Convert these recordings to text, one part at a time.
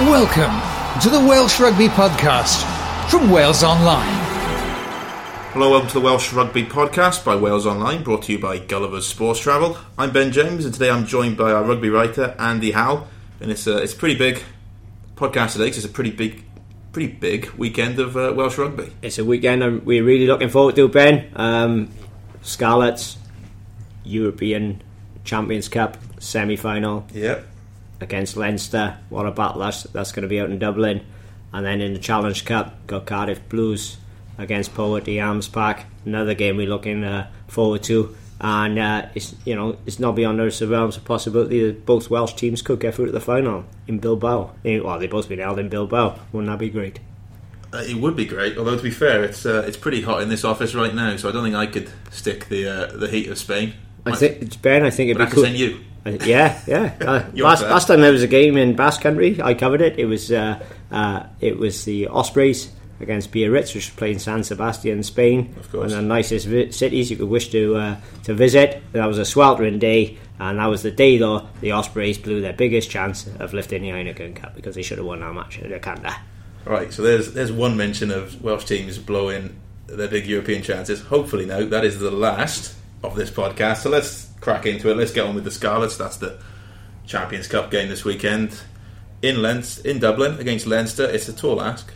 Welcome to the Welsh Rugby Podcast from Wales Online. Hello, welcome to the Welsh Rugby Podcast by Wales Online, brought to you by Gulliver's Sports Travel. I'm Ben James, and today I'm joined by our rugby writer Andy Howell, and it's a it's a pretty big podcast today. 'cause it's a pretty big, pretty big weekend of uh, Welsh rugby. It's a weekend and we're really looking forward to, Ben. Um, Scarlets, European Champions Cup semi final Yep. Against Leinster. What a battle that's, that's going to be out in Dublin. And then in the Challenge Cup, got Cardiff Blues against Pau at the Arms Park. Another game we're looking uh, forward to. And uh, it's you know it's not beyond the realms of possibility that both Welsh teams could get through to the final in Bilbao. Eh, Well, they've both been held in Bilbao. Wouldn't that be great? Uh, it would be great, although to be fair, it's uh, it's pretty hot in this office right now, so I don't think I could stick the uh, the heat of Spain. I think Ben. I think it'd But be can cool. send you. Uh, yeah, yeah. Uh, last, last time there was a game in Basque Country, I covered it. It was uh, uh, it was the Ospreys against Biarritz, which was playing San Sebastian, Spain. Of course. One of the nicest vi- cities you could wish to uh, to visit. That was a sweltering day, and that was the day though the Ospreys blew their biggest chance of lifting the Heineken Cup because they should have won that match at Anoeta. Right, so there's there's one mention of Welsh teams blowing their big European chances. Hopefully, now that is the last of this podcast. So let's crack into it. Let's get on with the Scarlets. That's the Champions Cup game this weekend in Leinster, in Dublin against Leinster. It's a tall ask.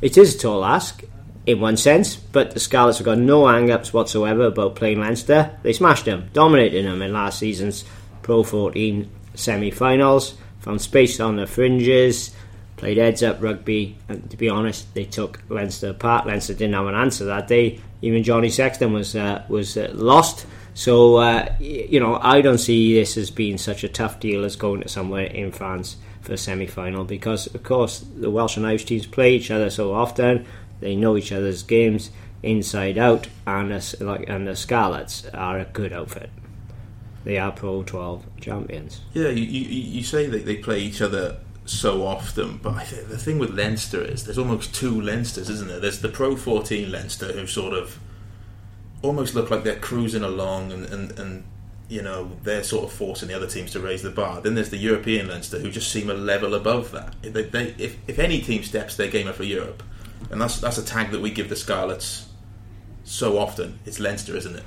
It is a tall ask in one sense, but the Scarlets have got no hang ups whatsoever about playing Leinster. They smashed them, dominated them in last season's Pro 14 semi finals, found space on the fringes, played heads up rugby, and to be honest, they took Leinster apart. Leinster didn't have an answer that day. Even Johnny Sexton was uh, was uh, lost. So uh, you know, I don't see this as being such a tough deal as going to somewhere in France for a semi-final because, of course, the Welsh and Irish teams play each other so often. They know each other's games inside out, and the, like and the Scarlets are a good outfit. They are Pro 12 champions. Yeah, you, you, you say that they play each other so often, but the thing with Leinster is there's almost two Leinsters, isn't there? There's the Pro 14 Leinster who sort of almost look like they're cruising along and, and, and you know, they're sort of forcing the other teams to raise the bar. Then there's the European Leinster who just seem a level above that. If, they, they, if, if any team steps their game up for Europe, and that's, that's a tag that we give the Scarlets so often, it's Leinster, isn't it?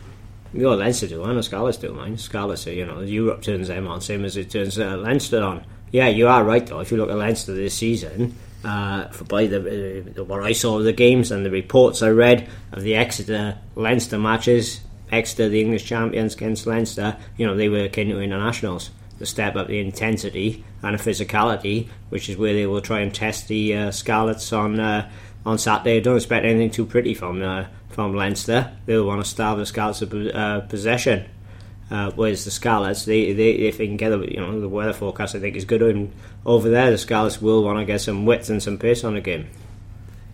Know, Leinster do, and the Scarlets do, man. Scarlets, are, you know, Europe turns them on, same as it turns uh, Leinster on. Yeah, you are right, though. If you look at Leinster this season, uh, for by the uh, what I saw of the games and the reports I read of the Exeter Leinster matches, Exeter, the English champions against Leinster, you know, they were akin to internationals. The step up the intensity and the physicality, which is where they will try and test the uh, Scarlets on uh, on Saturday. Don't expect anything too pretty from uh, from Leinster. They'll want to starve the Scarlets of possession. Uh, whereas the Scarlets, they, they if they can get the you know the weather forecast, I think is good. And over there, the Scarlets will want to get some width and some pace on the game.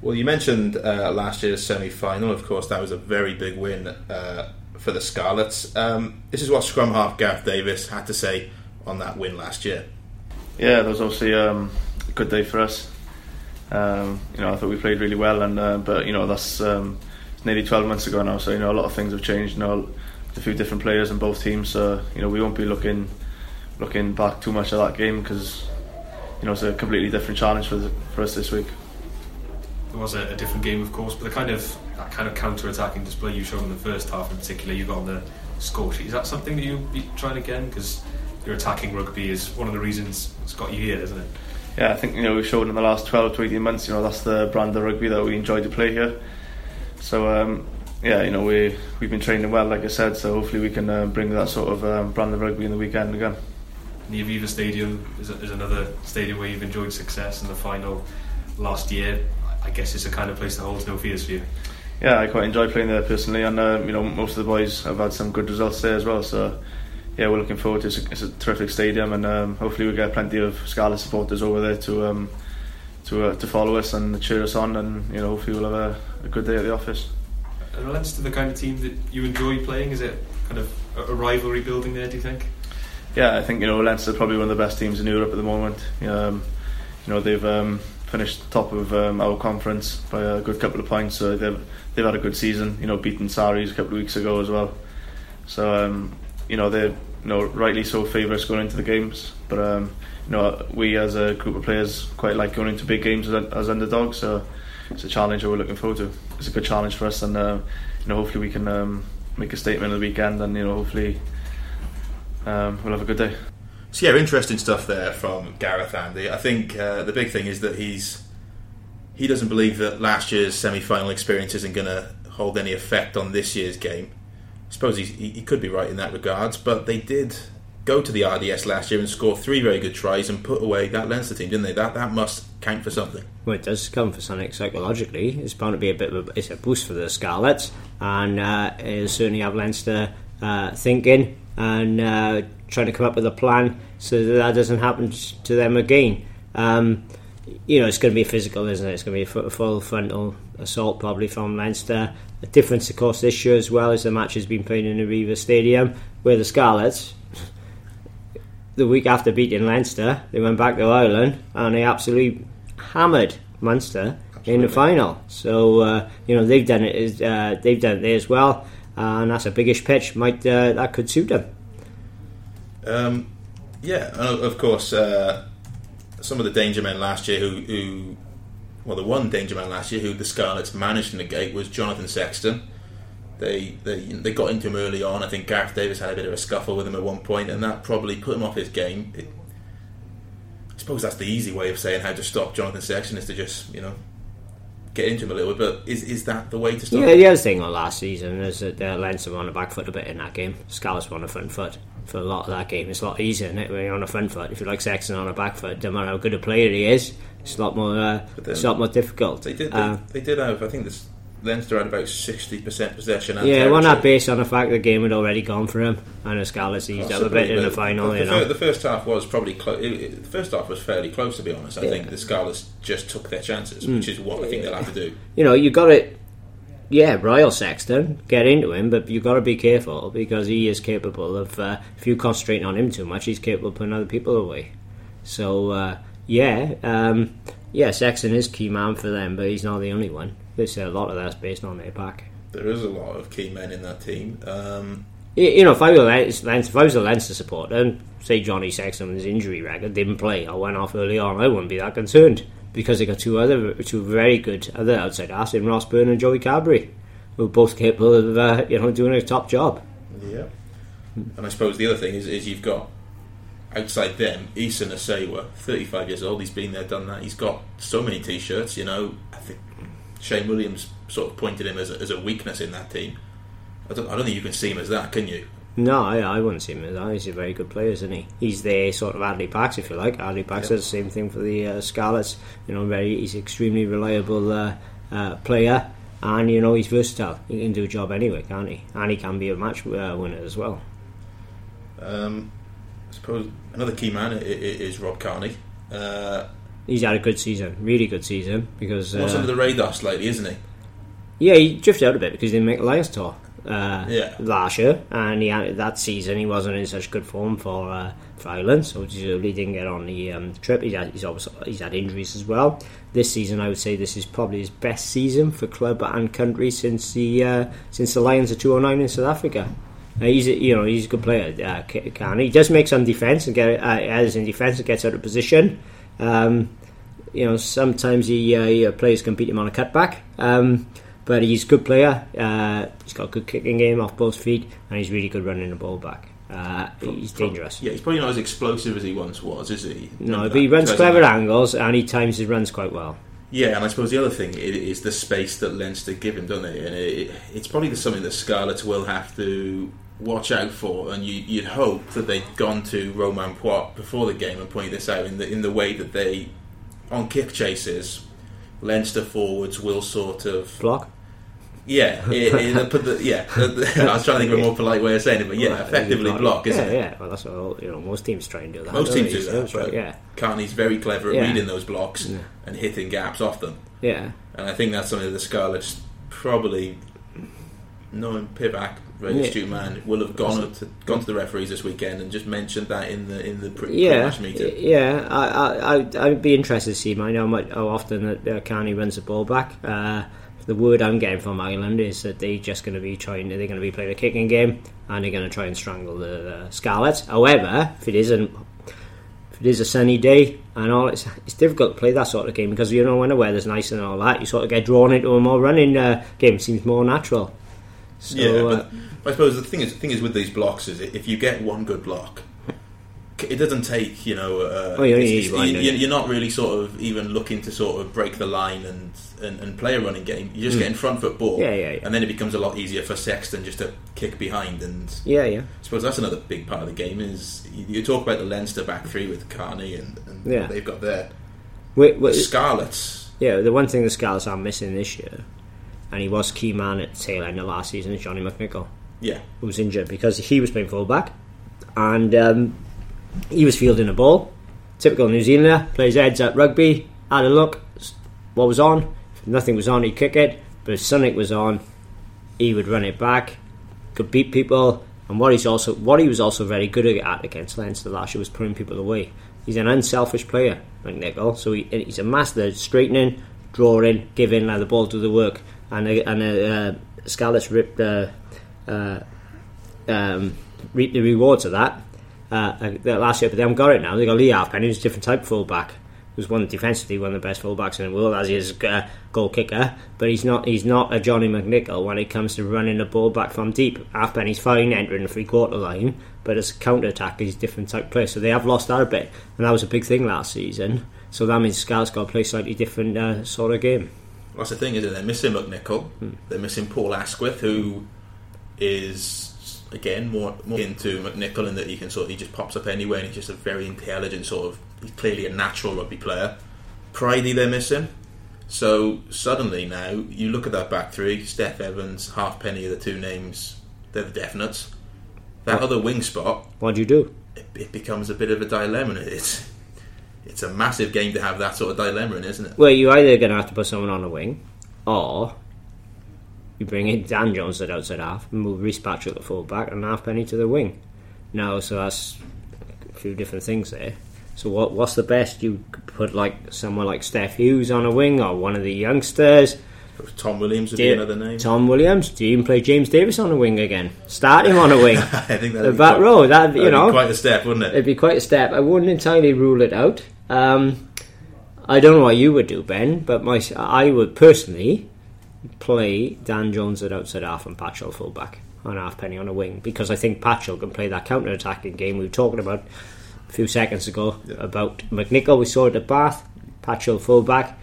Well, you mentioned uh, last year's semi final. Of course, that was a very big win uh, for the Scarlets. Um, this is what scrum half Gareth Davies had to say on that win last year. Yeah, that was obviously um, a good day for us. Um, you know, I thought we played really well, and uh, but you know that's um, it's nearly 12 months ago now, so you know a lot of things have changed. You know, a few different players in both teams, so you know we won't be looking looking back too much at that game because you know it's a completely different challenge for the, for us this week. It was a, a different game, of course, but the kind of that kind of counter-attacking display you showed in the first half, in particular, you got on the score sheet. Is that something that you'll be trying again? Because your attacking rugby is one of the reasons it's got you here, isn't it? Yeah, I think you know we've shown in the last 12 to 18 months. You know that's the brand of rugby that we enjoy to play here. So um, yeah, you know we we've been training well, like I said. So hopefully we can uh, bring that sort of um, brand of rugby in the weekend again. And the Aviva Stadium is, a, is another stadium where you've enjoyed success in the final last year. I guess it's a kind of place that holds no fears for you. Yeah, I quite enjoy playing there personally, and uh, you know most of the boys have had some good results there as well. So yeah, we're looking forward to it. It's a, terrific stadium, and um, hopefully we get plenty of Scarlet supporters over there to um, to uh, to follow us and cheer us on, and you know hopefully we'll have a, a good day at the office. Are the kind of team that you enjoy playing? Is it kind of a, a rivalry building there, do you think? Yeah, I think you know Leinster are probably one of the best teams in Europe at the moment. Um, you know they've um, finished top of um, our conference by a good couple of points, so they've they've had a good season. You know, beating Sarries a couple of weeks ago as well. So um, you know they're you know, rightly so favourites going into the games. But um, you know, we as a group of players quite like going into big games as, as underdogs. So it's a challenge that we're looking forward to. It's a good challenge for us, and uh, you know, hopefully we can um, make a statement at the weekend, and you know, hopefully um, we'll have a good day. So yeah, interesting stuff there from Gareth Andy. I think uh, the big thing is that he's he doesn't believe that last year's semi-final experience isn't going to hold any effect on this year's game. I suppose he, he could be right in that regards, but they did go to the RDS last year and score three very good tries and put away that Leinster team, didn't they? That that must count for something. Well, it does count for something psychologically. It's bound to be a bit of a, it's a boost for the Scarlets, and uh, it'll certainly have Leinster uh, thinking and uh, trying to come up with a plan so that that doesn't happen to them again. Um, you know, it's going to be physical, isn't it? It's going to be a full frontal assault probably from Leinster. The difference, of course, this year as well is the match has been played in the Aviva Stadium, where the Scarlets, the week after beating Leinster, they went back to Ireland and they absolutely hammered Munster absolutely. in the final. So uh, you know they've done it. Uh, they've done it there as well, and that's a biggish pitch. Might uh, that could suit them? Um, yeah, of course. Uh, some of the danger men last year who, who, well, the one danger man last year who the Scarlets managed to negate was Jonathan Sexton. They, they they got into him early on. I think Gareth Davies had a bit of a scuffle with him at one point, and that probably put him off his game. It, I suppose that's the easy way of saying how to stop Jonathan Sexton is to just you know get into him a little bit. But is is that the way to stop? Yeah, the other thing on last season is that uh, were on the back foot a bit in that game. Were on the front foot for a lot of that game. It's a lot easier isn't it, when you're on a front foot. If you like Sexton on a back foot, no matter how good a player he is, it's a lot more. Uh, it's a lot more difficult. They did. They, uh, they did have. I think this Leinster had about sixty percent possession. Yeah, one that based on the fact the game had already gone for him, and the Scarlets eased up a bit in the final. The, you know, the first half was probably close. The first half was fairly close, to be honest. I yeah. think the Scarlets just took their chances, mm. which is what I think they'll have to do. You know, you got it. Yeah, Royal Sexton, get into him, but you've got to be careful because he is capable of. Uh, if you concentrate on him too much, he's capable of putting other people away. So uh, yeah, um, yeah, Sexton is key man for them, but he's not the only one. They say a lot of that's based on their pack. There is a lot of key men in that team. Um, you know, if I, were Leinster, if I was a Leinster supporter and say Johnny Sexton with his injury record didn't play I went off early on, I wouldn't be that concerned because they got two other two very good other outside ass in Ross Byrne and Joey Carbery, who are both capable of uh, you know doing a top job. Yeah, and I suppose the other thing is, is you've got outside them, Isa Nacewa, 35 years old, he's been there, done that. He's got so many t-shirts, you know. I think Shane Williams sort of pointed him as a, as a weakness in that team. I don't, I don't think you can see him as that, can you? No, I, I wouldn't see him as that. He's a very good player, isn't he? He's the sort of Hadleigh Parkes, if you like. Hadleigh Parkes yep. does the same thing for the uh, Scarlets. You know, very he's extremely reliable uh, uh, player, and you know he's versatile. He can do a job anyway, can't he? And he can be a match uh, winner as well. Um, I suppose another key man is Rob Kearney. He's had a good season, really good season because uh, under the radar slightly, isn't he? Yeah, he drifted out a bit because he didn't make the Lions tour uh, yeah. last year, and he had, that season he wasn't in such good form for uh, for Ireland, so he didn't get on the um, trip. He's had, he's, obviously, he's had injuries as well. This season, I would say this is probably his best season for club and country since the uh, since the Lions of 209 in South Africa. Uh, he's a, you know he's a good player. Uh, can he does make some defence and get uh, as in defence and gets out of position. Um, you know sometimes he, uh, he uh, players can beat him on a cutback, um, but he's a good player. Uh, he's got a good kicking game off both feet, and he's really good running the ball back. Uh, he's dangerous. Yeah, he's probably not as explosive as he once was, is he? No, but he runs clever angles and he times his runs quite well. Yeah, and I suppose the other thing is the space that Leinster give him, don't they? And it, it's probably something that Scarlets will have to watch out for. And you, would hope that they'd gone to Romain Poite before the game and pointed this out in the in the way that they, on kick chases, Leinster forwards will sort of block. Yeah, it, it, put the, yeah. I was trying to think of a more polite way of saying it, but yeah, effectively block, isn't yeah, it? Yeah, well, that's what all, you know. Most teams try and do that. Most teams do that. Right? Yeah, Kearney's very clever at yeah. reading those blocks yeah. and hitting gaps off them. Yeah, and I think that's something that the Scarlets probably, knowing Pivac, very yeah. astute man, will have gone to gone to the referees this weekend and just mentioned that in the in the pre- yeah, match meeting. Yeah, I, I, I'd be interested to see. I know how, much, how often that uh, Kearney runs the ball back. Uh, the word I'm getting from Ireland is that they're just going to be trying. They're going to be playing a kicking game, and they're going to try and strangle the uh, Scarlets. However, if it isn't, if it is a sunny day and all, it's it's difficult to play that sort of game because you know when the weather's nice and all that, you sort of get drawn into a more running uh, game. It seems more natural. So, yeah, uh, but I suppose the thing is, the thing is with these blocks is if you get one good block, it doesn't take you know. Uh, Oh, you only it's- need it's- one, you- you're not really sort of even looking to sort of break the line and, and, and play a running game. You just get in front foot ball. Yeah, yeah, yeah. and then it becomes a lot easier for Sexton just to kick behind. And yeah, yeah, I suppose that's another big part of the game is you, you talk about the Leinster back three with Kearney and, and Yeah. they've got there. Wait, The Scarlets, yeah. The one thing the Scarlets are missing this year, and he was key man at tail end of last season, is Johnny McNicholl. Yeah, who was injured because he was playing fullback and um, he was fielding a ball. Typical New Zealander, plays heads at rugby, had a look, what was on. If nothing was on, he'd kick it, but if something was on, he would run it back, could beat people. And what he's also what he was also very good at against Leinster last year was putting people away. He's an unselfish player, McNicholl, so he, he's a master at straightening, drawing, giving, let the ball to the work. And uh, and uh, uh, ripped uh, um, reap the rewards of that. Uh, uh, last year, but they haven't got it now. They got Lee Halfpenny, who's a different type of fullback. Who's one defensively one of the best fullbacks in the world, as he is a uh, goal kicker. But he's not he's not a Johnny McNicholl when it comes to running the ball back from deep. Halfpenny's fine entering the three quarter line, but as a counter attack, he's a different type of player. So they have lost that a bit, and that was a big thing last season. So that means Scout's got to play a slightly different uh, sort of game. That's the thing, is it? They're missing McNicholl. They're missing Paul Asquith, who is again more more into McNicholl in that he can sort of, he just pops up anywhere and he's just a very intelligent sort of he's clearly a natural rugby player. Pridey they're missing. So suddenly now you look at that back three, Steff Evans, Halfpenny are the two names, they're the definites. That other wing spot, What do you do? it, it becomes a bit of a dilemma. It's it's a massive game to have that sort of dilemma in, isn't it? Well, you're either going to have to put someone on a wing, or you bring in Dan Jones at outside half, and move Rhys Patchell at the full back, and Halfpenny to the wing. Now, so that's a few different things there. So, what what's the best? You could put like someone like Steff Hughes on a wing, or one of the youngsters. Tom Williams would be another name. Tom Williams. Do you even play James Davies on a wing again? Start him on a wing. I think that'd be back quite- row. That you know, quite a step, wouldn't it? It'd be quite a step. I wouldn't entirely rule it out. Um, I don't know what you would do, Ben, but my I would personally play Dan Jones at outside half and Patchell fullback and Halfpenny on a wing because I think Patchell can play that counter attacking game we were talking about a few seconds ago about McNicholl. We saw it at Bath. Patchell fullback.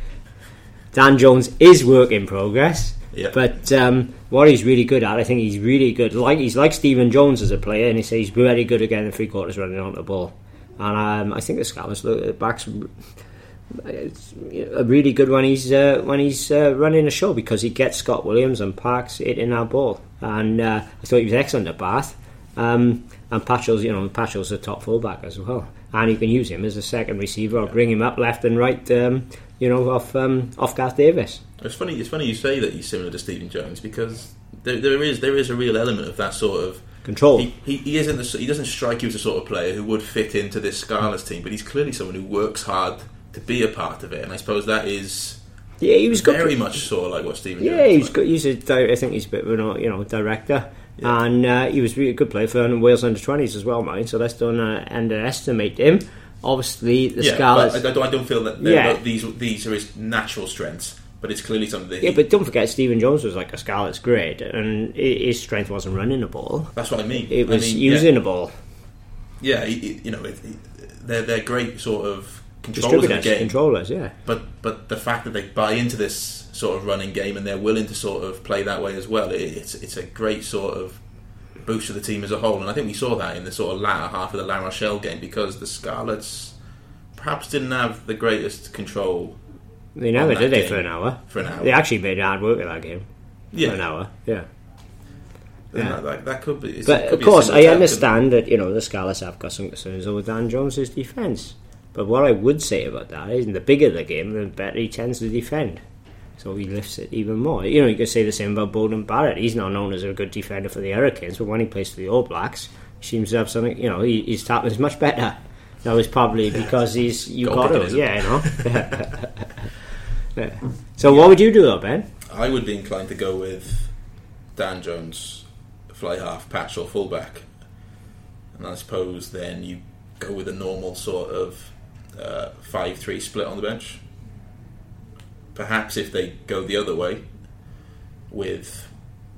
Dan Jones is work in progress. Yeah. But um, what he's really good at, I think he's really good. Like he's like Stephen Jones as a player, and he says he's very good again getting three quarters running on the ball. And um, I think the at backs it's a really good when he's uh, when he's uh, running a show because he gets Scott Williams and Parkes hitting that ball. And uh, I thought he was excellent at Bath. Um, and Patchell's, you know, Patchell's a top fullback as well, and you can use him as a second receiver or bring him up left and right, um, you know, off um, off Garth Davis. It's funny. It's funny you say that he's similar to Stephen Jones because there, there is there is a real element of that sort of Control. He, he, he isn't the, he doesn't strike you as the sort of player who would fit into this Scarlets team, but he's clearly someone who works hard to be a part of it, and I suppose that is Yeah, he was good. very much sort of like what Stephen. Yeah, Jones he's was. good. He's a, di- I think he's a bit of a you know director, and uh, he was really a good player for Wales under twenties as well, mate. So let's don't uh, underestimate him. Obviously, the Yeah, Scarlets. I, don't, I don't feel that Yeah. that these these are his natural strengths, but it's clearly something that he, yeah, but don't forget, Stephen Jones was like a Scarlet's grade, and his strength wasn't running the ball; that's what I mean. it was I mean, using the ball. Yeah, yeah he- he- you know, they're they're great sort of controllers of the game. controllers, yeah. but but the fact that they buy into this sort of running game and they're willing to sort of play that way as well, it, it's it's a great sort of boost to the team as a whole. And I think we saw that in the sort of latter half of the La Rochelle game because the Scarlets perhaps didn't have the greatest control They never did they for an hour. for an hour. They actually made hard work of that game yeah, for an hour. Yeah. Yeah. That, that, that could be. But could of course, I understand that you know the Scarlets have got some concerns over Dan Jones's defence. But what I would say about that is, the bigger the game, the better he tends to defend. So he lifts it even more. You know, you could say the same about Beauden Barrett. He's not known as a good defender for the Hurricanes, but when he plays for the All Blacks, he seems to have something. You know, he, his tackling is much better. That was probably because he's you got him, yeah, you know. Yeah. So what would you do though, Ben? I would be inclined to go with Dan Jones, fly half, Patchell fullback, and I suppose then you go with a normal sort of uh, five-three split on the bench. Perhaps if they go the other way, with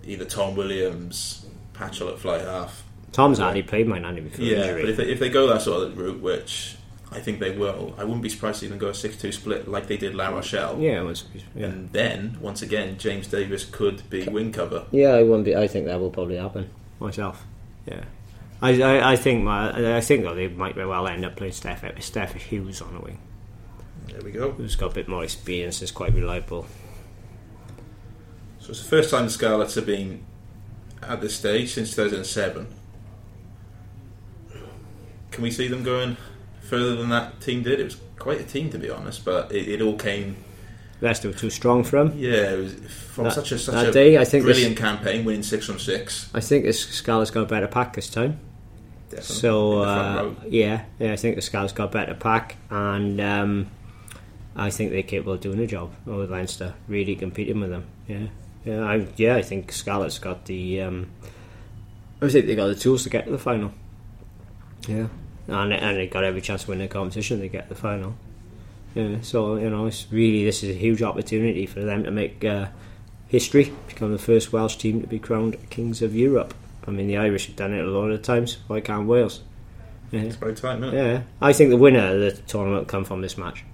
either Tom Williams, Patchell at fly half. Tom's hardly played my nanny before Yeah, injury. but if they, if they go that sort of route, which I think they will, I wouldn't be surprised to see them go a six-two split like they did La Rochelle. yeah, yeah. And then, once again, James Davies could be wing cover. Yeah, I wouldn't be. I think that will probably happen myself. Yeah, I, I, I think my, I think though they might very well end up playing Steff Steff Hughes on the wing. There we go. Who's got a bit more experience, is quite reliable. So it's the first time the Scarlets have been at this stage since 2007. Can we see them going further than that team did? It was quite a team, to be honest, but it, it all came. Leicester were too strong for them. Yeah, it was from That- such a such a day, I think brilliant campaign, winning six from six. I think the Scarlets got a better pack this time. Definitely. So In the front uh, yeah, yeah, I think the Scarlets got a better pack, and um, I think they're capable of doing a job with Leinster, really competing with them. Yeah, yeah, I, yeah. I think Scarlets got the. Um, I think they got the tools to get to the final. Yeah, and and they got every chance to win the competition. They get the final. Yeah, so you know, it's really this is a huge opportunity for them to make uh, history, become the first Welsh team to be crowned kings of Europe. I mean, the Irish have done it a lot of times. Why can't Wales? Yeah, It's about time, isn't it? yeah. I think the winner of the tournament will come from this match.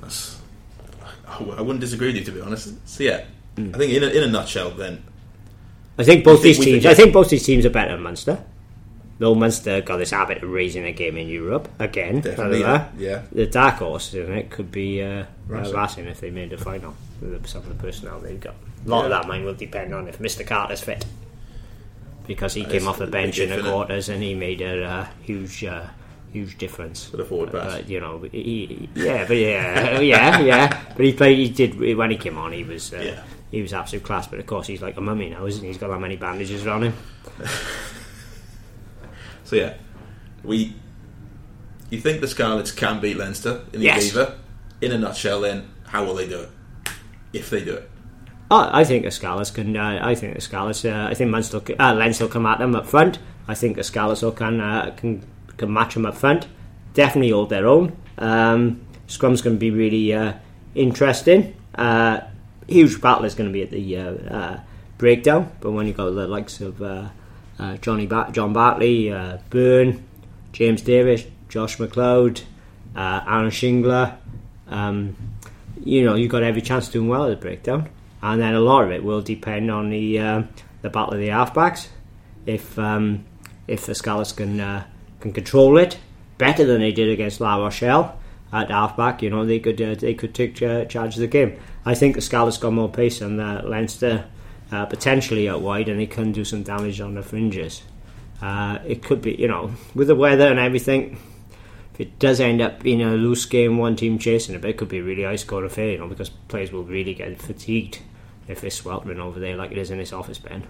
That's, I I wouldn't disagree with you, to be honest. So yeah, Hmm. I think in a, in a nutshell, then I think both think- these teams. think- I think both these teams are better than Munster. Though Munster got this habit of raising a game in Europe again. definitely, however, yeah. The dark horse in it could be uh, Racing. uh, Racing if they made the final with some of the personnel they've got. A lot of that mind will depend on if Mr. Carter's fit, because he That came off the bench in the quarters and he made a uh, huge, uh, huge difference. For the forward pass. But you know, he, yeah, but yeah, yeah, yeah. But he played. He did when he came on. He was. Uh, Yeah. He was absolute class, but of course he's like a mummy now, isn't he? He's got that many bandages around him. So yeah, we. You think the Scarlets can beat Leinster in the Yes. Aviva? In a nutshell, then how will they do it? If they do it, Oh, I think the Scarlets can. Uh, I think the Scarlets. Uh, I think Munster, uh, Leinster will come at them up front. I think the Scarlets will can uh, can can match them up front. Definitely hold their own. Um, scrum's going to be really uh, interesting. Uh, huge battle is going to be at the uh, uh, breakdown. But when you've got the likes of uh, uh, Johnny ba- John Barclay, uh, Beirne, James Davies, Josh Macleod, uh, Aaron Shingler. Um, you know, you've got every chance of doing well at the breakdown, and then a lot of it will depend on the um, the battle of the halfbacks. If um, if the Scarlets can uh, can control it better than they did against La Rochelle at halfback, you know, they could uh, they could take uh, charge of the game. I think the Scarlets got more pace than uh, Leinster, uh, potentially out wide, and they can do some damage on the fringes. Uh, it could be, you know, with the weather and everything if it does end up being a loose game, one team chasing it, but it could be a really high score affair, you know, because players will really get fatigued if they're sweltering over there like it is in this office, Ben.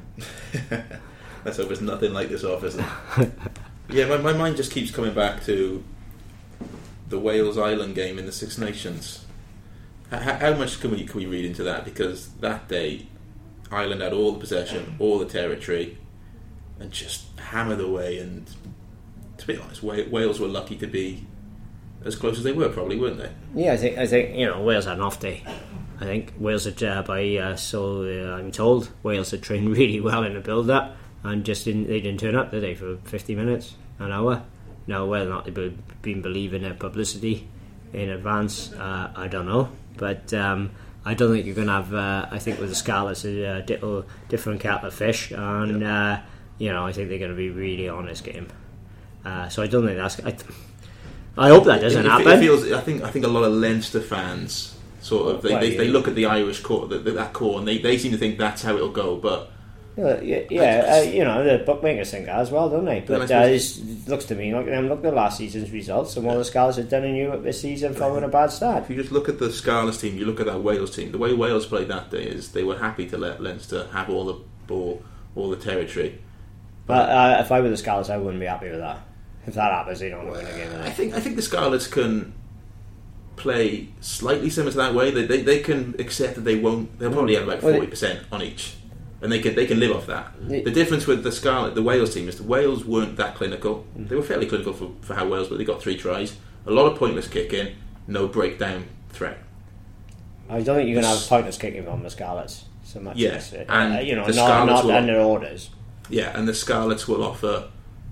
let's hope it's nothing like this office. yeah, my, my mind just keeps coming back to the Wales Ireland game in the Six Nations. How, how much can we can we read into that? Because that day, Ireland had all the possession, all the territory, and just hammered away. And to be honest, Wales were lucky to be as close as they were, probably, weren't they? Yeah, I think I think you know Wales had an off day. I think Wales had uh, by uh, so uh, I'm told Wales had trained really well in the build up and just didn't they didn't turn up did they for 50 minutes an hour. Now whether or not they've been believing their publicity in advance, uh, I don't know. But um, I don't think you're going to have. Uh, I think with the Scarlets, a little different kettle of fish, and uh, you know I think they're going to be really on this game. Uh, so I don't think that's. I, I hope that doesn't it, it- happen. It feels. I think. I think a lot of Leinster fans sort of they, Well, they, yeah. they look at the Irish core, the, that core, and they, they seem to think that's how it'll go. But Yeah, uh, you know the bookmakers think that as well, don't they? But uh, it looks to me like them look at last season's results and what the Scarlets have done in Europe this season following a bad start. if you just look at the Scarlets team, you look at that Wales team. The way Wales played that day is they were happy to let Leinster have all the ball, all the territory. But uh, if I were the Scarlets, I wouldn't be happy with that. If that happens, they don't win a game. I think. I think the Scarlets can play slightly similar to that way. They, they, they can accept that they won't. They'll probably have about forty percent on each, and they can they can live off that. The difference with the Scarlet, the Wales team, is the Wales weren't that clinical. Mm. They were fairly clinical for, for how Wales, but they got three tries. A lot of pointless kicking, no breakdown threat. I don't think you're going to have pointless kicking on the Scarlets so much. Yeah, as, uh, and you know, the not, not will- under orders. Yeah, and the Scarlets will offer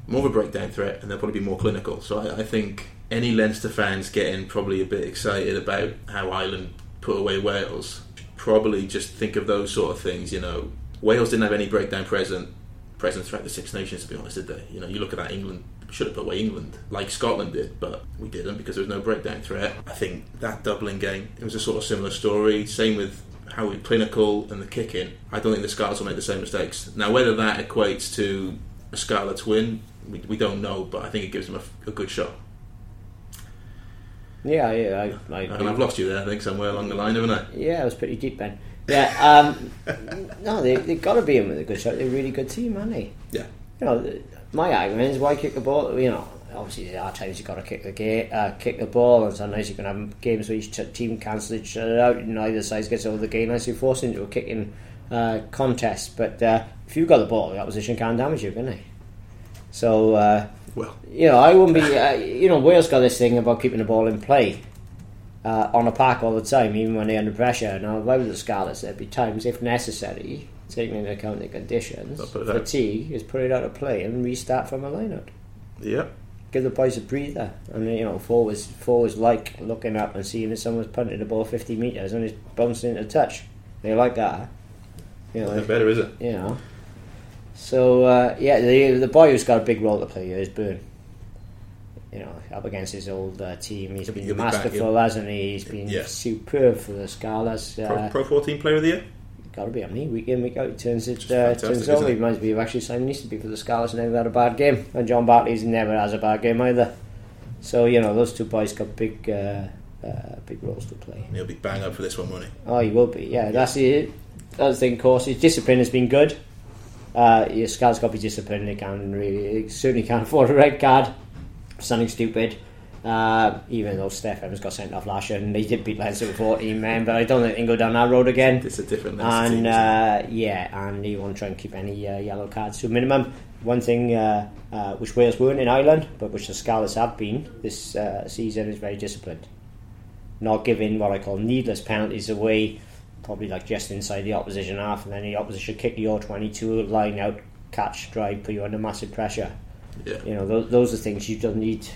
more of a breakdown threat, and they'll probably be more clinical. So I, I think any Leinster fans getting probably a bit excited about how Ireland put away Wales probably just think of those sort of things. You know, Wales didn't have any breakdown present presence throughout the Six Nations. To be honest, did they? You know, you look at that England should have put away England like Scotland did, but we didn't because there was no breakdown threat. I think that Dublin game it was a sort of similar story. Same with how we clinical and the kicking. I don't think the Scarlets will make the same mistakes. Now, whether that equates to a Scarlets win, we, we don't know, but I think it gives them a, a good shot. Yeah, yeah, I, I And I've lost you there, I think, somewhere along the line, haven't I? Yeah, it was pretty deep then. Yeah, um, no, they they got to be in with a good shot. They're a really good team, aren't they? Yeah. You know, my argument is why kick the ball. You know, obviously there are times you've got to kick the ga- uh, kick the ball, and sometimes you can have games where each t- team cancel each other out, and either side gets over the game, as you force into a kicking uh, contest. But uh, if you've got the ball, the opposition can't damage you, can they? So. Uh, Well, you know, I wouldn't be. Uh, you know, Wales got this thing about keeping the ball in play uh, on a park all the time, even when they're under pressure. Now, if I was the Scarlets, there'd be times, if necessary, taking into account the conditions, They'll put it out. fatigue, is put it out of play and restart from a line-out. yeah. Give the boys a breather. And, you know, forwards, forwards like looking up and seeing if someone's punted the ball 50 metres and it's bouncing into touch. They like that. You know, No better, is it? you know. So uh, yeah, the the boy who's got a big role to play here is Beirne. You know, up against his old uh, team, He's been masterful, hasn't he? He's been Yeah. superb for the Scarlets. Pro, Uh, Pro 14 Player of the Year? got to be on me week in week out. He turns it uh, turns it? He reminds me of actually Simon be for the Scarlets. Never had a bad game, and John Barclay's never has a bad game either. So you know those two boys got big uh, uh, big roles to play. And he'll be bang up for this one, won't he? Oh, he will be. Yeah, that's the other thing. Of course, his discipline has been good. Uh, your Scar's got to be disciplined. They can really, certainly can't afford a red card. Something stupid. Uh, even though Steff Evans got sent off last year, and they did beat Leinster with 14 men, but I don't think they can go down that road again. It's a different Leinster team. And it? uh, yeah, and you want to try and keep any uh, yellow cards to a minimum. One thing uh, uh, which Wales weren't in Ireland, but which the Scarlets have been this uh, season, is very disciplined. Not giving what I call needless penalties away, probably like just inside the opposition half, and then the opposition kick your 22, line out, catch, drive, put you under massive pressure. Yeah. You know, those, those are things you don't need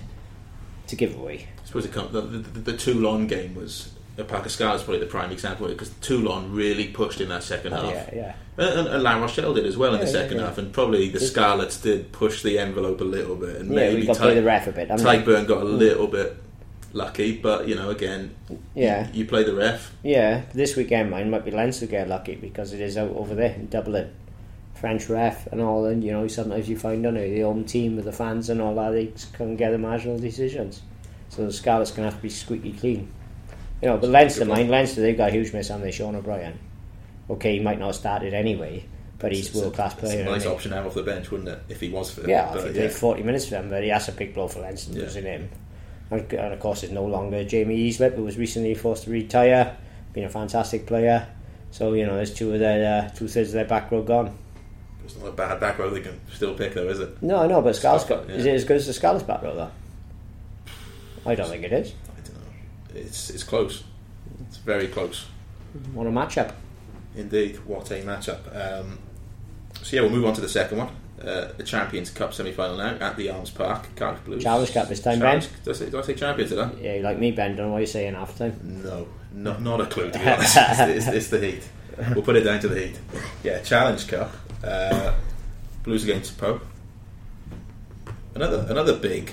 to give away. I suppose it come, the, the, the Toulon game was uh, a Pascal is probably the prime example because Toulon really pushed in that second half. Yeah, yeah. And, and, La Rochelle did as well in the second yeah. half, and probably the Scarlets did push the envelope a little bit, and Yeah, maybe got to Ty, play the ref a bit. Tyburn got a mm. little bit lucky, but you know, again, Yeah. you play the ref. Yeah, this weekend mine might be Leinster get lucky because it is out over there in Dublin. French ref and all, and you know sometimes you find on it the home team with the fans and all that they can get the marginal decisions. So the Scarlets gonna have to be squeaky clean. You know, but Leinster, mind Leinster, they've got a huge miss on there, Sean O'Brien. Okay, he might not have started anyway, but he's world class it's player. a nice option have off the bench, wouldn't it? If he was fit. Yeah, but, if he played 40 minutes for them, but he has a big blow for Leinster Yeah. losing him. And, and of course, it's no longer Jamie Heaslip, who was recently forced to retire, been a fantastic player. So, you know, there's two of their, uh, two thirds of their back row gone. It's not a bad back row they can still pick, though, is it? No, no, but got, yeah. is it as good as the Scarlet's back row, though? I don't think it is. I don't know. It's it's close. It's very close. What a matchup. Indeed, what a matchup. Um, so yeah, we'll move on to the second one. Uh, the Champions Cup semi-final now at the Arms Park. Cardiff Blues. Challenge Cup this time, Challenge- Did I, say, did I say Champions? I? Yeah, you like me, Ben, don't know what you're saying half time. No, not not a clue. To be honest, it's, it's, it's the heat. We'll put it down to the heat. Yeah, Challenge Cup. Uh, Blues against Pope. Another another big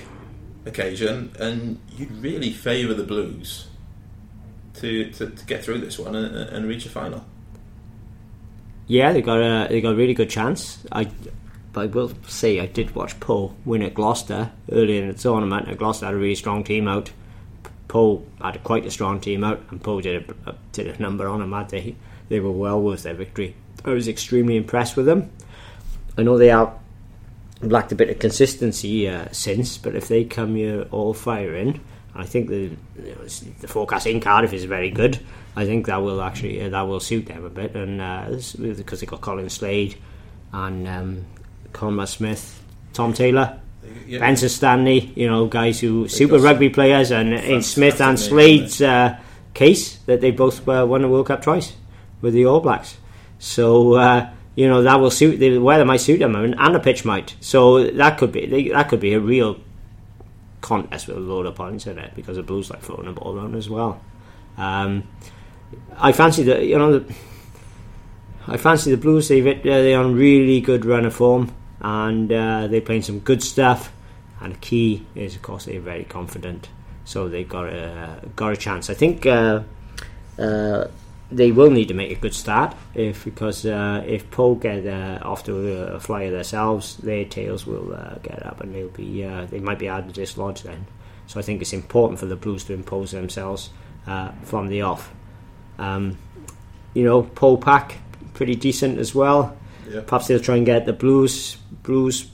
occasion, and you'd really favour the Blues to, to, to get through this one and, and reach a final. Yeah, they got a they got a really good chance. I, but I will say I did watch Pau win at Gloucester earlier in the tournament. And Gloucester had a really strong team out. Pau had quite a strong team out, and Pau did a, did a number on them that day. They were well worth their victory. I was extremely impressed with them. I know they have lacked a bit of consistency uh, since, but if they come here all firing, I think the you know, the forecast in Cardiff is very good. I think that will actually uh, that will suit them a bit, and uh, because they've got Colin Slade and um, Conrad Smith, Tom Taylor. Yeah. Benson Stanley, you know, guys who super rugby players, and in Smith and Slade's uh, case that they both uh, won the World Cup twice with the All Blacks. So uh, you know that will suit the weather might suit them, and, and the pitch might. So that could be that could be a real contest with a load of points in it because the Blues like throwing the ball around as well. Um, I fancy the you know the, I fancy the Blues. They've uh, they're on really good run of form and uh, they're playing some good stuff. And the key is, of course, they're very confident, so they've got a got a chance. I think uh, uh, they will need to make a good start if because uh, if Pau get uh, off to a flyer themselves, their tails will uh, get up and they'll be uh, they might be hard to dislodge then. So I think it's important for the Blues to impose themselves uh, from the off. Um, you know, Pau pack pretty decent as well. Yeah. Perhaps they'll try and get the Blues. Blues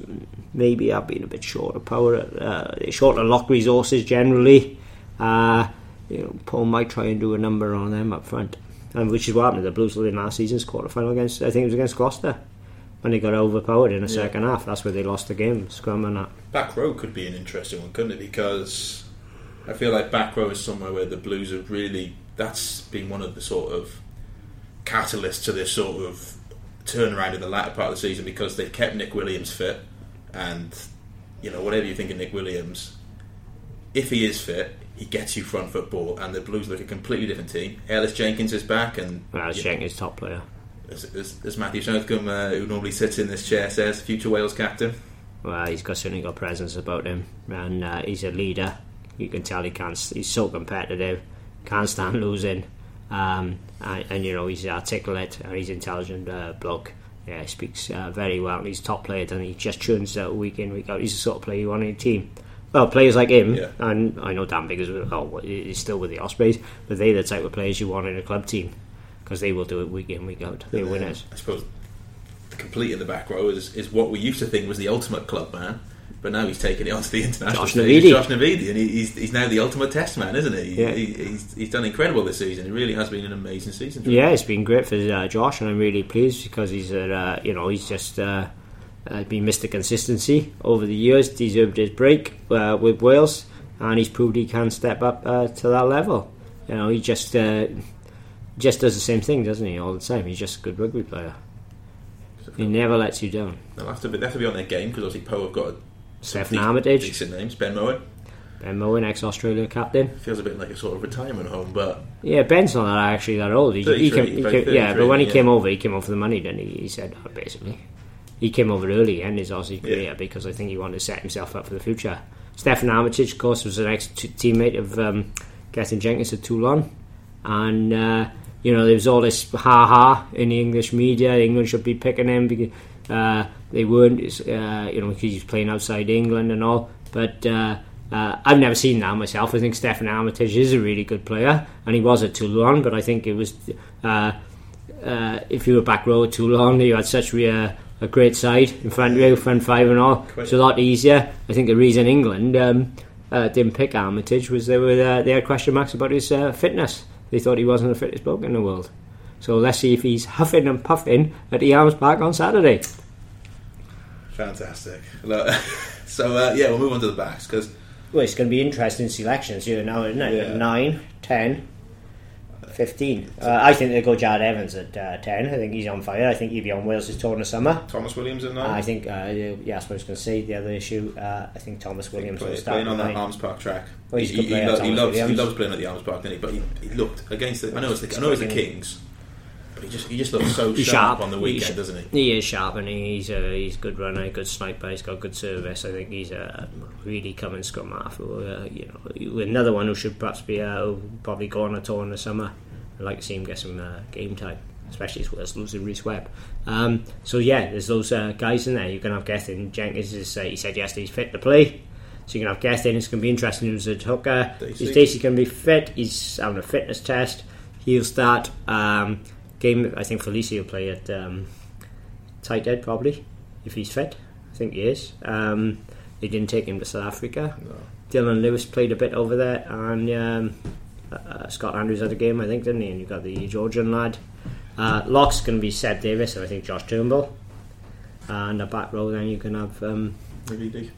maybe have been a bit short of power, uh, short of lock resources generally. Uh, you know, Pau might try and do a number on them up front, and which is what happened to the Blues in last season's quarter final against. I think it was against Gloucester when they got overpowered in the Yeah. second half. That's where they lost the game, scrum and that. Back row could be an interesting one, couldn't it? Because I feel like back row is somewhere where the Blues have really. That's been one of the sort of catalysts to this sort of turnaround in the latter part of the season because they've kept Nick Williams fit, and you know whatever you think of Nick Williams, if he is fit, he gets you front football, and the Blues look a completely different team. Ellis Jenkins is back, and Well, you know, Jenkins top player. as, as, as Matthew Southcombe, uh, who normally sits in this chair, says, future Wales captain. Well, he's got certainly got presence about him, and uh, he's a leader. You can tell he can't. He's so competitive, can't stand losing, um, and, and you know he's articulate and he's intelligent uh, bloke. Yeah, he speaks uh, very well. He's top player, and he just churns out week in week out. He's the sort of player you want in a team. Well, players like him, Yeah. and I know Dan Biggers. Oh, he's still with the Ospreys, but they're the type of players you want in a club team because they will do it week in week out. They're uh, winners. I suppose the complete in the back row is, is what we used to think was the ultimate club man, but now he's taken it onto the international Josh stage. Navidi. Josh Navidi, and he's, he's now the ultimate test man, isn't he? Yeah. he he's, he's done incredible this season. It really has been an amazing season. for him. Yeah, it's been great for uh, Josh, and I'm really pleased because he's, uh, you know, he's just uh, uh, been Mr. Consistency over the years. Deserved his break uh, with Wales, and he's proved he can step up uh, to that level. You know, he just uh, just does the same thing, doesn't he, all the time? He's just a good rugby player. He never lets you down. They'll have to be, they have to be on their game because obviously Pau have got a Stephen de- Armitage, decent names. Ben Mowen Ben Mowen, ex-Australia captain. feels a bit like a sort of retirement home, but Yeah, Ben's not actually that old. He, he came, he came, yeah, but when he yeah. came over, he came over for the money. Then he, he said uh, basically he came over early in his Aussie Yeah. career because I think he wanted to set himself up for the future. Steffon Armitage, of course, was an ex teammate of um, Gethin Jenkins at Toulon, and uh, you know there was all this ha ha in the English media. England should be picking him because uh, they weren't, uh, you know, because he's playing outside England and all. But uh, uh, I've never seen that myself. I think Steffon Armitage is a really good player, and he was at Toulon. But I think it was uh, uh, if you were back row at Toulon, you had such uh, a great side in front of you, front five and all. It's a lot easier. I think the reason England um, uh, didn't pick Armitage was they were uh, they had question marks about his uh, fitness. They thought he wasn't the fittest bloke in the world. So let's see if he's huffing and puffing at the Arms Park on Saturday. fantastic. So uh, yeah, we'll move on to the backs because Well, it's going to be interesting selections here now, isn't it? Yeah. 9, 10, 15. Uh, I think they'll go Jarrod Evans at uh, 10. I think he's on fire. I think he'll be on Wales' tour in the summer. Tomos Williams at nine. I think, uh, yeah, I was going to say. The other issue, uh, I think Tomos Williams will Play, start playing on that. Arms Park track. Well, he, he, player, lo- he loves he loves playing at the Arms Park, didn't he? But he, he looked against the. I know it's the, I know it's the Kings, but he just he just looks so sharp, sharp. on the weekend, sh- doesn't he? He is sharp and he's a he's a good runner, good sniper. He's got good service. I think he's a really coming scrum half. Uh, you know, another one who should perhaps be uh, probably go on a tour in the summer. I'd like to see him get some uh, game time, especially as well as losing Rhys Webb. Um, so yeah, there's those uh, guys in there. You can have Gethin. Jenkins is uh, he said yesterday he's fit to play. So you can have Gethin. It's going to be interesting who's at hooker. Stacey. Stacey's going to be fit. He's having a fitness test. He'll start. Um, game. I think Filise will play at um, tight end probably if he's fit. I think he is. Um, they didn't take him to South Africa, Dylan Lewis played a bit over there, and um, uh, Scott Andrews had a game, I think, didn't he? And you've got the Georgian lad. Uh, lock's going to be Seb Davies, and I think Josh Turnbull. And the back row, then you can have um, Navidi.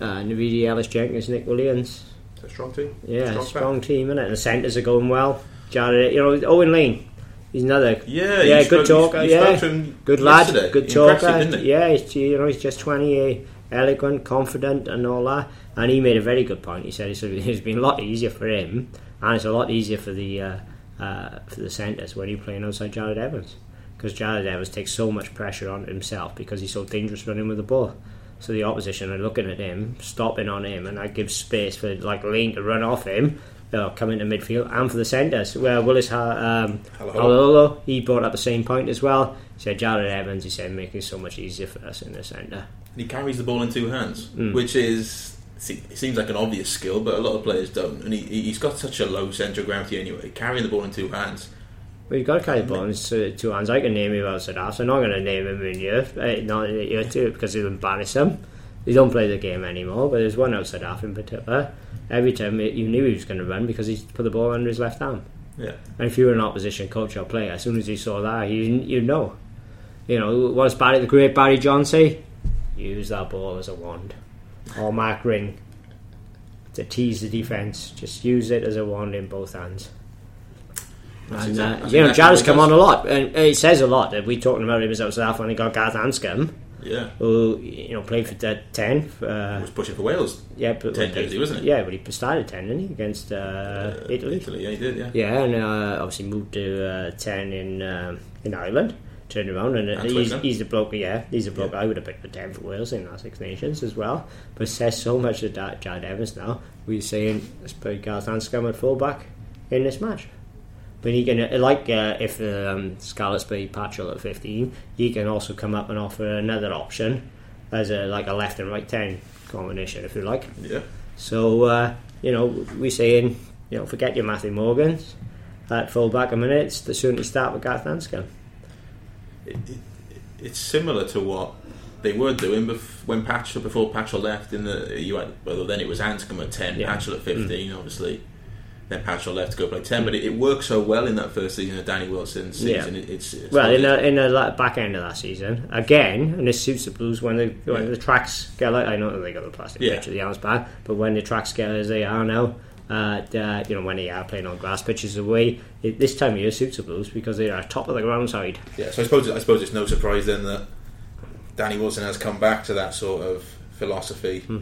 uh, Navidi Ellis Jenkins, Nick Williams. It's a strong team. Yeah, Strong strong, team, innit? And the centres are going well. Jarrod, you know, Owen Lane, he's another Yeah, yeah, good spoke- talker. yeah, spoke to him good lad, good talker. Yeah, he's, you know, he's just twenty, uh, eloquent, confident, and all that. And he made a very good point. He said it's, it's been a lot easier for him, and it's a lot easier for the uh, uh, for the centres when you're playing outside Jarrod Evans, because Jarrod Evans takes so much pressure on himself because he's so dangerous running with the ball. So the opposition are looking at him, stopping on him, and that gives space for like Lane to run off him, uh, come into midfield, and for the centres. Where Willis ha- um. Halaholo, he brought up the same point as well. He said Jarrod Evans, he said, making it so much easier for us in the centre. And he carries the ball in two hands, Mm. which is it seems like an obvious skill, but a lot of players don't. And he, he's got such a low centre of gravity anyway. Carrying the ball in two hands. Well, you've got to carry the ball in two, two hands. I can name him outside half, so I'm not going to name him in year, uh, not in year two, because he'll embarrass him. He don't play the game anymore, but there's one outside half in particular. Every time it- you knew he was going to run because he put the ball under his left arm. Yeah, And if you were an opposition coach or player, as soon as you saw that, you you know. You know, what does Barry, the great Barry John say? Use that ball as a wand. Or Mark Ring. To tease the defence. Just use it as a wand in both hands. That's and, exact- uh, you know, exactly he come does. on a lot. And it says a lot that we talking about him as outside half when he got Gareth Anscombe, yeah. who, you know, played for the 10. Uh, was pushing for Wales. yeah, but 10 jersey, wasn't he? Yeah, but he started 10, didn't he? Against uh, Uh, Italy. Italy, yeah, he did. Yeah. Yeah, and uh, obviously moved to uh, ten in um, in Ireland. Turned around and And he's, he's the bloke. Yeah, he's the bloke. Yeah. I would have picked the ten for Wales in our Six Nations as well. But says so much of that Jarrod Evans now. We're saying let's play Gareth Anscombe at fullback in this match. But you can, like uh, if um, Scarlets play Patchell at 15, you can also come up and offer another option as a like a left and right 10 combination, if you like. Yeah. So uh, you know, we saying you know forget your Matthew Morgans at full back a minute. It's the certainly start with Gareth Anscombe. It, it, it's similar to what they were doing bef- when Patchell before Patchell left. In the you had well then it was Anscombe at ten, Yeah. Mm. Patchell at fifteen, obviously. Then Patchell left to go play ten, but it, it worked so well in that first season of Danny Wilson's season. Yeah. It, it's, it's Well, in the in the back end of that season, again, and this suits the Blues when the when Yeah. the tracks get like I know that they got the plastic Yeah. pitch of the Arms Park, but when the tracks get as they are now, uh, the, you know when they are playing on grass pitches away, it, this time of year suits the Blues because they are top of the ground side. yeah. So I suppose I suppose it's no surprise then that Danny Wilson has come back to that sort of philosophy Hmm.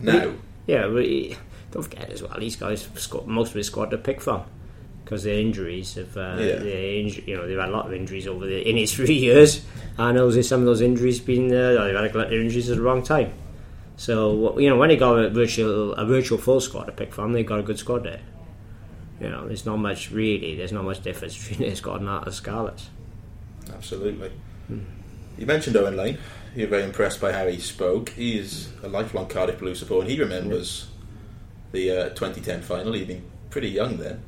now. Yeah, but he, don't forget as well, these guys most of his squad to pick from because their injuries have, uh, Yeah. inju- you know, they've had a lot of injuries over the in his three years, and those some of those injuries been uh, they've had a glut of injuries at the wrong time. So you know, when they got a virtual a virtual full squad to pick from, they got a good squad there. You know, there's not much really. There's not much difference between their squad and that of Scarlets. Absolutely. Hmm. You mentioned Owen Lane. You're very impressed by how he spoke. He's a lifelong Cardiff Blue supporter, and he remembers the uh, 2010 final. He'd been pretty young then.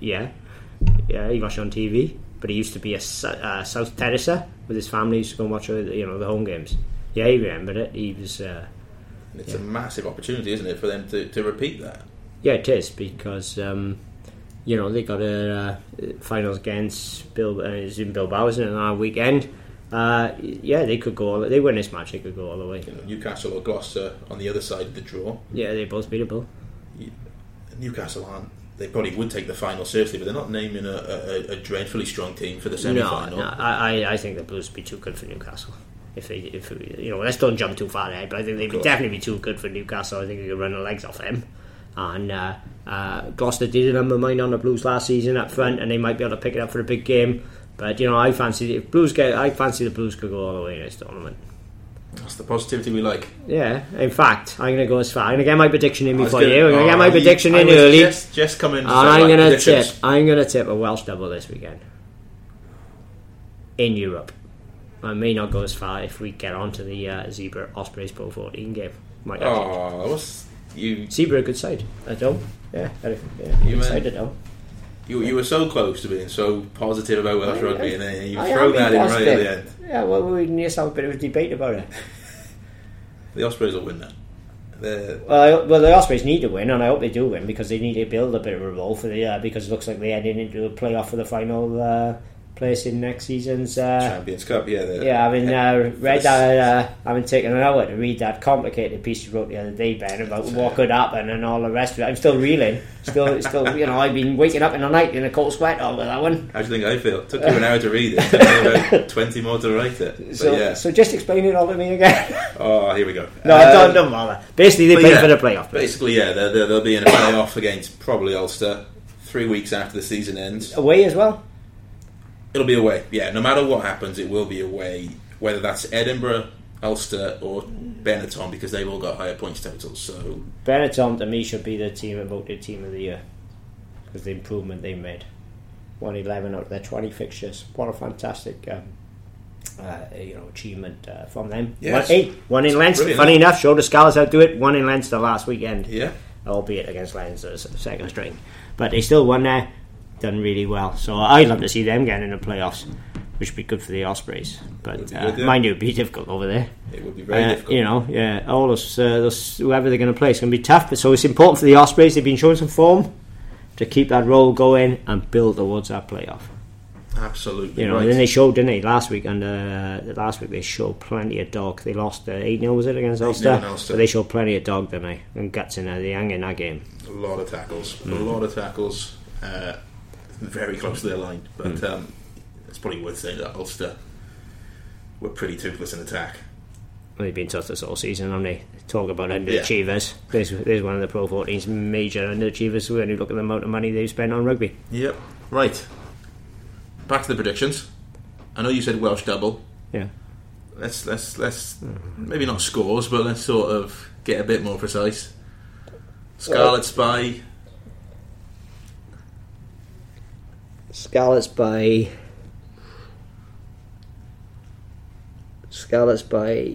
Yeah, yeah, he watched on TV, but he used to be a uh, South Terracer with his family. He used to go and watch you know the home games. Yeah, he remembered it. He was. Uh, it's Yeah. a massive opportunity, isn't it, for them to, to repeat that? Yeah, it is because um, you know they got a uh, finals against Bill. Uh, it's in Bilbao, isn't it? On our weekend. Uh, yeah, they could go. All, they win this match, they could go all the way. You know, Newcastle or Gloucester on the other side of the draw. Yeah, they're both beatable. Newcastle aren't. They probably would take the final seriously, but they're not naming a, a, a dreadfully strong team for the semi-final. no, I, I- I think the Blues would be too good for Newcastle. If they, if you know, let's don't jump too far ahead. But I think they'd be definitely be too good for Newcastle. I think they could run the legs off them. And uh, uh, Gloucester did a number mine on the Blues last season up front, and they might be able to pick it up for a big game. But you know, I fancy if Blues get, I fancy the Blues could go all the way in this tournament. That's the positivity we like. Yeah, in fact, I'm going to go as far. I'm going to get my prediction in was before gonna- you. I'm going to get oh, my you- prediction in early, Just, just come in. and I'm like, going to tip. I'm going to tip a Welsh double this weekend in Europe. I may not go as far if we get onto the uh, Zebre Ospreys Pro 14 game. Might. Oh, what's you? Zebre a good side. I don't. Yeah, yeah, You good meant- side. I don't. You, you were so close to being so positive about Welsh I- rugby, I- and then you I throw that in right at the end. Yeah, well, we need to have a bit of a debate about it. The Ospreys will win that. they're, Well, I, well, the Ospreys need to win, and I hope they do win because they need to build a bit of a role for the year because it looks like they're heading into a playoff for the final uh, place in next season's. Uh, Champions Cup. Yeah, they're- yeah, having uh, for read the- that, uh, having taken an hour to read that complicated piece you wrote the other day, Ben, about what could happen and all the rest of it. I'm still reeling. Still, still, you know, I've been waking up in the night in a cold sweat over that one. How do you think I feel? It took you an hour to read it. It took me about twenty more to write it. But So, yeah. so just explain it all to me again. Oh, here we go. no, Um, don't, don't bother. Basically, they play yeah, for the playoff. Basically, yeah, they're, they'll be in a playoff against probably Ulster three weeks after the season ends. Away as well. It'll be away. Yeah, no matter what happens, it will be away. Whether that's Edinburgh, Ulster, or Benetton, because they've all got higher points totals. So Benetton to me should be the team voted team of the year because the improvement they made. Won eleven out of their twenty fixtures. What a fantastic, um, uh, you know, achievement uh, from them. Yes. One, eight, one in Leinster. Brilliant. Funny enough, showed the Scarlets how to do it. One in Leinster last weekend, yeah, albeit against Leinster's second string, but they still won there. Done really well. So I'd love to see them getting in the playoffs, which would be good for the Ospreys. But uh, mind you, it'd be difficult over there. it would be very Uh, difficult. You know, yeah, all those, uh, those whoever they're going to play is going to be tough. But so it's important for the Ospreys. They've been showing some form to keep that role going and build towards that playoff. Absolutely. You know, right. and then they showed, didn't they, last week? And uh, last week they showed plenty of dog. They lost uh, eight 0 was it against Ulster? But they showed plenty of dog, didn't they? And guts in there. They hung in that game. a lot of tackles, Mm. a lot of tackles, uh, very close to their line. But Mm. um, it's probably worth saying that Ulster were pretty toothless in attack. They've been tough this all season, haven't they? Talk about Yeah. underachievers. There's, there's one of the Pro 14's major underachievers when you look at the amount of money they've spent on rugby. Yep. Right. Back to the predictions. I know you said Welsh double. Yeah. Let's let's let's maybe not scores, but let's sort of get a bit more precise. Scarlets by. Scarlets by Scarlets by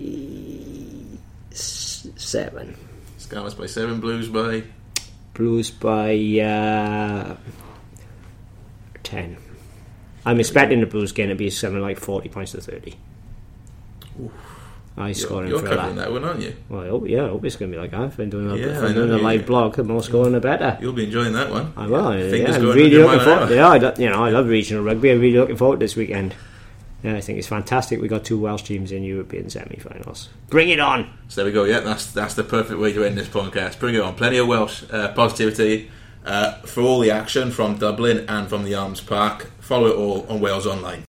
seven. Scarlets by seven, Blues by Blues by uh, ten. I'm expecting the Blues game to be something like forty points to thirty. I You're, scoring you're for covering that. that one, aren't you? Well, I hope, yeah, I hope it's going to be like. I've been doing a, Yeah, I'm doing a live yeah. blog. The more scoring, the better. You'll be enjoying that one. I will. Fingers yeah, I'm really looking forward. Yeah, I, you know, I love regional rugby. I'm really looking forward to this weekend. Yeah, I think it's fantastic. We got two Welsh teams in European semi-finals. Bring it on! So there we go. Yeah, that's that's the perfect way to end this podcast. Bring it on. Plenty of Welsh uh, positivity uh, for all the action from Dublin and from the Arms Park. Follow it all on Wales Online.